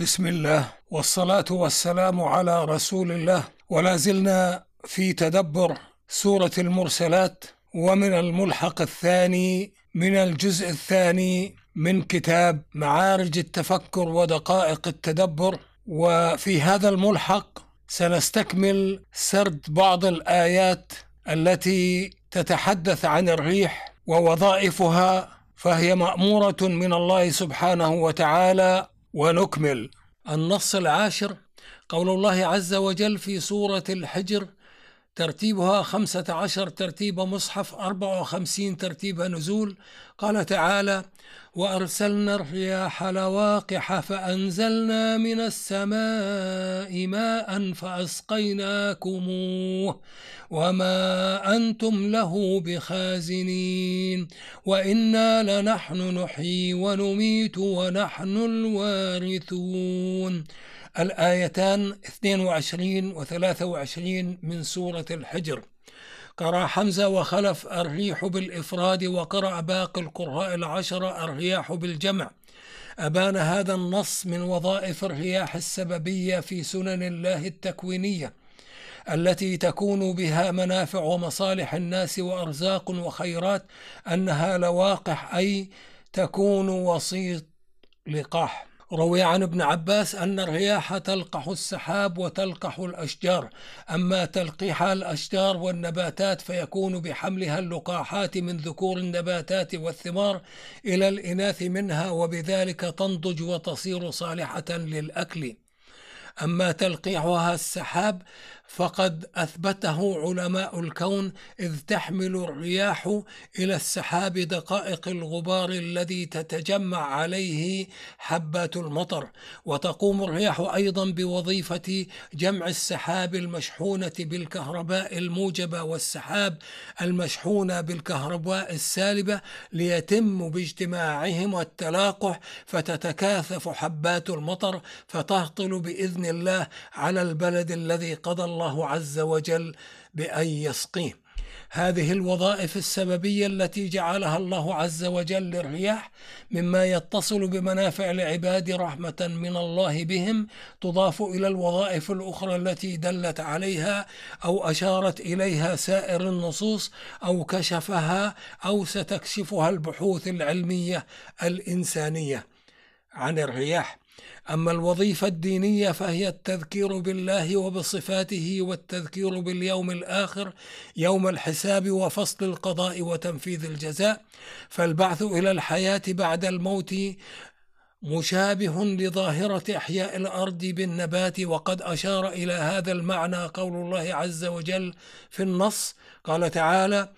بسم الله والصلاة والسلام على رسول الله. ولا زلنا في تدبر سورة المرسلات ومن الملحق الثاني من الجزء الثاني من كتاب معارج التفكر ودقائق التدبر. وفي هذا الملحق سنستكمل سرد بعض الآيات التي تتحدث عن الريح ووظائفها فهي مأمورة من الله سبحانه وتعالى. ونكمل النص العاشر قول الله عز وجل في سورة الحجر ترتيبها خمسة عشر ترتيب مصحف أربعة وخمسين ترتيب نزول. قال تعالى وأرسلنا الرياح لواقح فأنزلنا من السماء ماء فأسقيناكموه وما أنتم له بخازنين. وإنا لنحن نحيي ونميت ونحن الوارثون. الآيتان 22 و 23 من سورة الحجر. قرأ حمزة وخلف الريح بالإفراد وقرأ باقي القراء العشرة الرياح بالجمع. أبان هذا النص من وظائف الرياح السببية في سنن الله التكوينية التي تكون بها منافع ومصالح الناس وأرزاق وخيرات أنها لواقح أي تكون وسيط لقاح. روي عن ابن عباس أن الرياح تلقح السحاب وتلقح الأشجار. أما تلقيح الأشجار والنباتات فيكون بحملها اللقاحات من ذكور النباتات والثمار إلى الإناث منها وبذلك تنضج وتصير صالحة للأكل. أما تلقيحها السحاب فقد أثبته علماء الكون إذ تحمل الرياح إلى السحاب دقائق الغبار الذي تتجمع عليه حبات المطر. وتقوم الرياح أيضا بوظيفة جمع السحاب المشحونة بالكهرباء الموجبة والسحاب المشحونة بالكهرباء السالبة ليتم باجتماعهم التلاقح فتتكاثف حبات المطر فتهطل بإذن الله على البلد الذي قضى الله عز وجل بأن يسقيه. هذه الوظائف السببية التي جعلها الله عز وجل للرياح مما يتصل بمنافع العباد رحمة من الله بهم تضاف إلى الوظائف الأخرى التي دلت عليها أو أشارت إليها سائر النصوص أو كشفها أو ستكشفها البحوث العلمية الإنسانية. عن الرياح أما الوظيفة الدينية فهي التذكير بالله وبصفاته والتذكير باليوم الآخر يوم الحساب وفصل القضاء وتنفيذ الجزاء فالبعث إلى الحياة بعد الموت مشابه لظاهرة إحياء الأرض بالنبات وقد أشار إلى هذا المعنى قول الله عز وجل في النص قال تعالى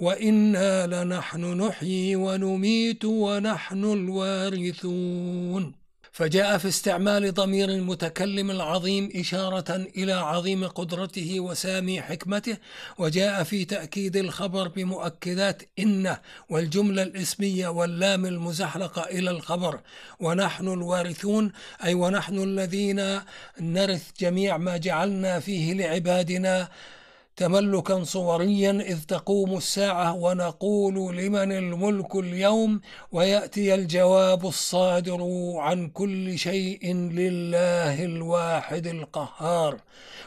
وإنا لنحن نحيي ونميت ونحن الوارثون فجاء في استعمال ضمير المتكلم العظيم إشارة إلى عظيم قدرته وسامي حكمته وجاء في تأكيد الخبر بمؤكدات إن والجملة الاسمية واللام المزحلقة إلى الخبر. ونحن الوارثون أي ونحن الذين نرث جميع ما جعلنا فيه لعبادنا تملكا صوريا إذ تقوم الساعة ونقول لمن الملك اليوم؟ ويأتي الجواب الصادر عن كل شيء لله الواحد القهار.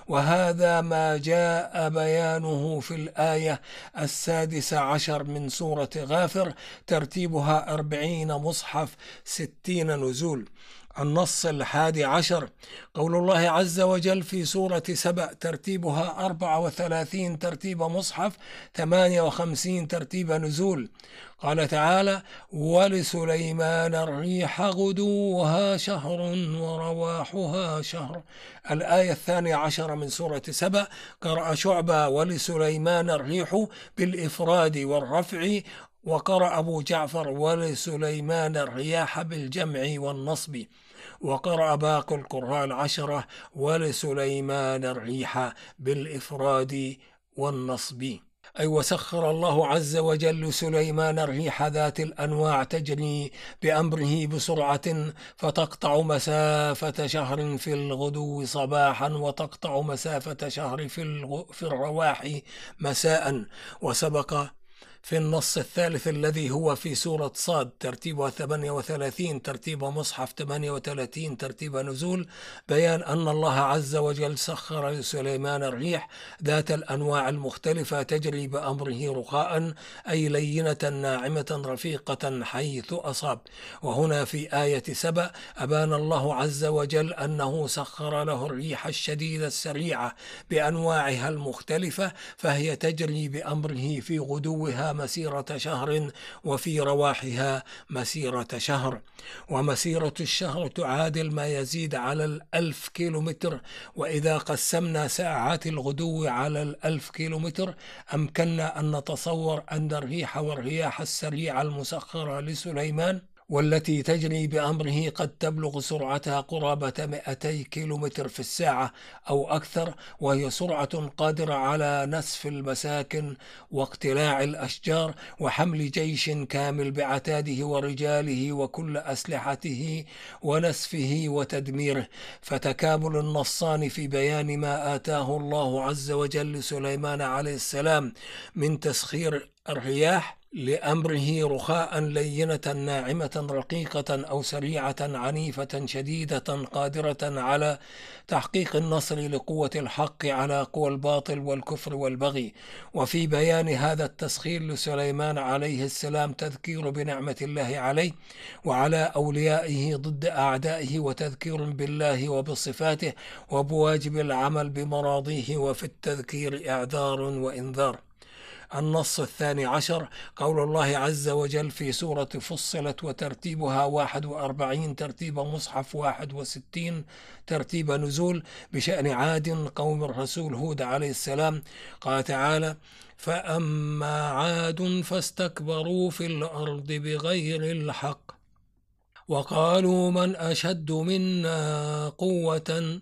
وهذا ما جاء بيانه في الآية السادسة عشر من سورة غافر ترتيبها أربعين مصحف ستين نزول. النص الحادي عشر. قول الله عز وجل في سورة سبأ ترتيبها أربعة وثلاثين ترتيب مصحف ثمانية وخمسين ترتيب نزول. قال تعالى ولسليمان الريح غدوها شهر ورواحها شهر. الآية الثانية عشر من سورة سبأ قرأ شعبة ولسليمان الريح بالإفراد والرفع وقرأ أبو جعفر ولسليمان الرياح بالجمع والنصب. وقرأ باقي القراء العشرة ولسليمان الريح بالإفراد والنصب. أي وسخر الله عز وجل سليمان الريح ذات الأنواع تجري بأمره بسرعة فتقطع مسافة شهر في الغدو صباحا وتقطع مسافة شهر في, في الرواح مساء. وسبق في النص الثالث الذي هو في سورة صاد ترتيبها 38 ترتيب مصحف 38 ترتيب نزول بيان أن الله عز وجل سخر لسليمان الريح ذات الأنواع المختلفة تجري بأمره رخاء أي لينة ناعمة رفيقة حيث أصاب. وهنا في آية سبأ أبان الله عز وجل أنه سخر له الريح الشديدة السريعة بأنواعها المختلفة فهي تجري بأمره في غدوها مسيرة شهر وفي رواحها مسيرة شهر. ومسيرة الشهر تعادل ما يزيد على الألف كيلومتر. وإذا قسمنا ساعات الغدو على الألف كيلومتر أمكننا أن نتصور أن الريح والرياح السريعة المسخرة لسليمان والتي تجري بأمره قد تبلغ سرعتها قرابة 200 كيلومتر في الساعة أو أكثر وهي سرعة قادرة على نسف المساكن واقتلاع الأشجار وحمل جيش كامل بعتاده ورجاله وكل أسلحته ونسفه وتدميره. فتكامل النصان في بيان ما آتاه الله عز وجل لسليمان عليه السلام من تسخير الرياح لأمره رخاء لينة ناعمة رقيقة أو سريعة عنيفة شديدة قادرة على تحقيق النصر لقوة الحق على قوى الباطل والكفر والبغي. وفي بيان هذا التسخير لسليمان عليه السلام تذكير بنعمة الله عليه وعلى أوليائه ضد أعدائه وتذكير بالله وبصفاته وبواجب العمل بمراضيه وفي التذكير إعذار وإنذار. النص الثاني عشر قول الله عز وجل في سورة فصلت وترتيبها واحد وأربعين ترتيب مصحف واحد وستين ترتيب نزول بشأن عاد قوم الرسول هود عليه السلام. قال تعالى فأما عاد فاستكبروا في الأرض بغير الحق وقالوا من أشد منا قوة.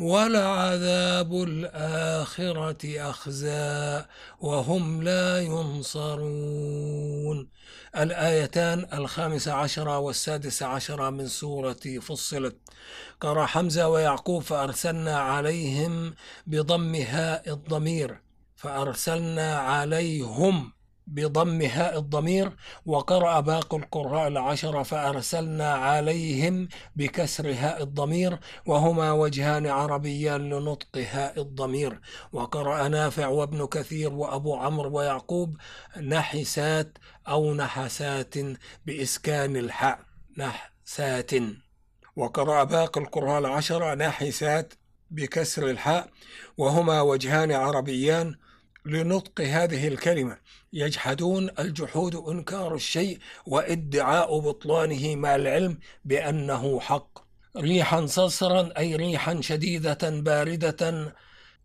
ولعذاب الآخرة أخزى وهم لا ينصرون. الآيتان الخامسة عشرة والسادسة عشرة من سورة فصلت. قرأ حمزة ويعقوب فأرسلنا عليهم بضم هاء الضمير. فأرسلنا عليهم بضم هاء الضمير وقرأ باقي القراء العشرة فأرسلنا عليهم بكسر هاء الضمير وهما وجهان عربيان لنطق هاء الضمير. وقرأ نافع وابن كثير وأبو عمرو ويعقوب نحسات أو نحسات بإسكان الحاء. نحسات. وقرأ باقي القراء العشرة نحسات بكسر الحاء وهما وجهان عربيان لنطق هذه الكلمة. يجحدون الجحود إنكار الشيء وإدعاء بطلانه مع العلم بأنه حق. ريحا صرصرا أي ريحا شديدة باردة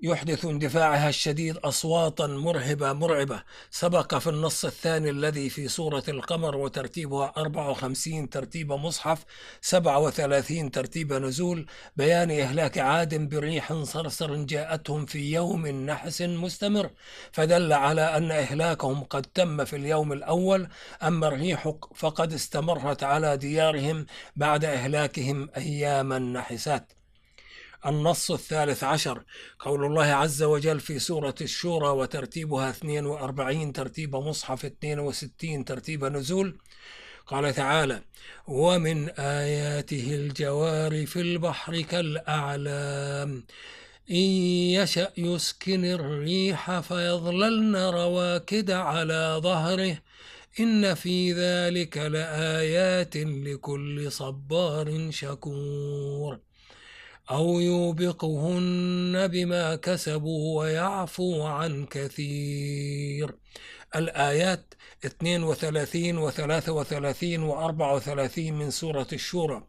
يحدث اندفاعها الشديد أصواتا مرهبة مرعبة. سبق في النص الثاني الذي في سورة القمر وترتيبها 54 ترتيب مصحف 37 ترتيب نزول بيان إهلاك عاد بريح صرصر جاءتهم في يوم نحس مستمر. فدل على أن إهلاكهم قد تم في اليوم الأول أما الريح فقد استمرت على ديارهم بعد إهلاكهم أياما نحسات النص الثالث عشر. قول الله عز وجل في سورة الشورى وترتيبها 42 ترتيب مصحف 62 ترتيب نزول. قال تعالى ومن آياته الجوار في البحر كالأعلام. إن يشأ يسكن الريح فيظللن رواكد على ظهره. إن في ذلك لآيات لكل صبار شكور. أو يوبقهن بما كسبوا ويعفو عن كثير. الآيات 32 و 33 و 34 من سورة الشورى.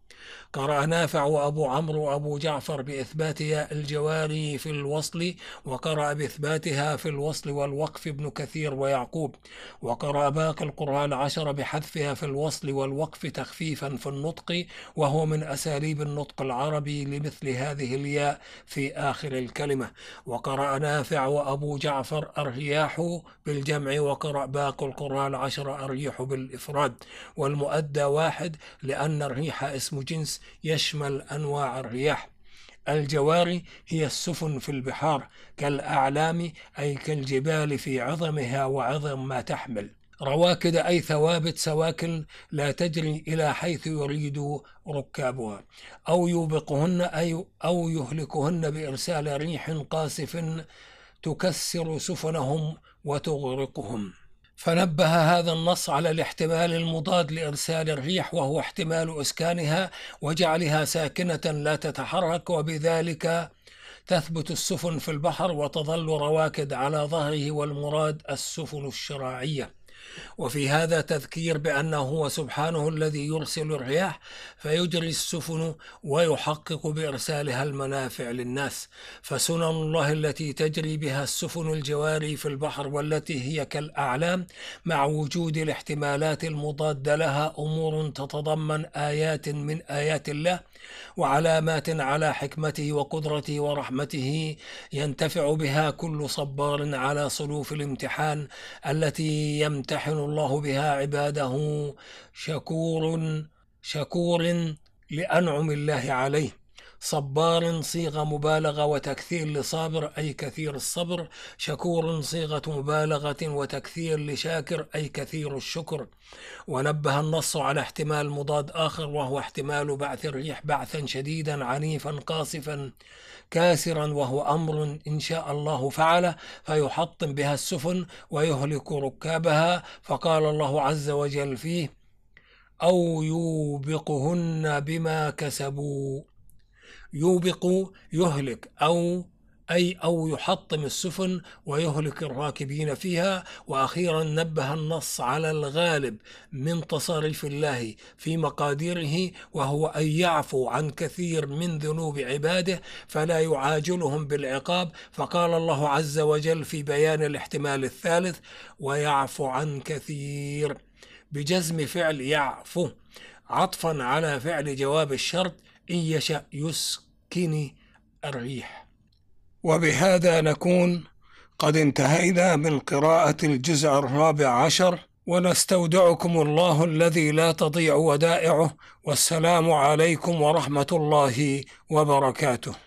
قرأ نافع وأبو عمرو وأبو جعفر بإثبات ياء الجواري في الوصل وقرأ بإثباتها في الوصل والوقف ابن كثير ويعقوب وقرأ باقي القرآن العشر بحذفها في الوصل والوقف تخفيفا في النطق وهو من أساليب النطق العربي لمثل هذه الياء في آخر الكلمة. وقرأ نافع وأبو جعفر الرياح بالجمع وقرأ باقي القرآن العشر الريح بالإفراد. والمؤدى واحد لأن الريح اسم جنس يشمل أنواع الرياح الجواري هي السفن في البحار كالأعلام أي كالجبال في عظمها وعظم ما تحمل. رواكد أي ثوابت سواكن لا تجري إلى حيث يريد ركابها. أو يوبقهن أي أو يهلكهن بإرسال ريح قاصف تكسر سفنهم وتغرقهم. فنبه هذا النص على الاحتمال المضاد لإرسال الريح وهو احتمال إسكانها وجعلها ساكنة لا تتحرك وبذلك تثبت السفن في البحر وتظل رواكد على ظهره والمراد السفن الشراعية. وفي هذا تذكير بأنه هو سبحانه الذي يرسل الرياح فيجري السفن ويحقق بإرسالها المنافع للناس. فسنن الله التي تجري بها السفن الجواري في البحر والتي هي كالأعلام مع وجود الاحتمالات المضادة لها أمور تتضمن آيات من آيات الله وعلامات على حكمته وقدرته ورحمته ينتفع بها كل صبار على صنوف الامتحان التي يمتحن الله بها عباده شكور شكور لأنعم الله عليه. صبار صيغة مبالغة وتكثير لصابر أي كثير الصبر. شكور صيغة مبالغة وتكثير لشاكر أي كثير الشكر. ونبه النص على احتمال مضاد آخر وهو احتمال بعث الريح بعثا شديدا عنيفا قاصفا كاسرا وهو أمر إن شاء الله فعله. فيحطم بها السفن ويهلك ركابها. فقال الله عز وجل فيه أو يوبقهن بما كسبوا. يوبق يهلك أو أي أو يحطم السفن ويهلك الراكبين فيها. وأخيرا نبه النص على الغالب من تصاريف الله في مقاديره وهو أن يعفو عن كثير من ذنوب عباده فلا يعاجلهم بالعقاب. فقال الله عز وجل في بيان الاحتمال الثالث ويعفو عن كثير بجزم فعل يعفو عطفا على فعل جواب الشرط. إن يشأ يسكن الريح. وبهذا نكون قد انتهينا من قراءة الجزء الرابع عشر ونستودعكم الله الذي لا تضيع ودائعه والسلام عليكم ورحمة الله وبركاته.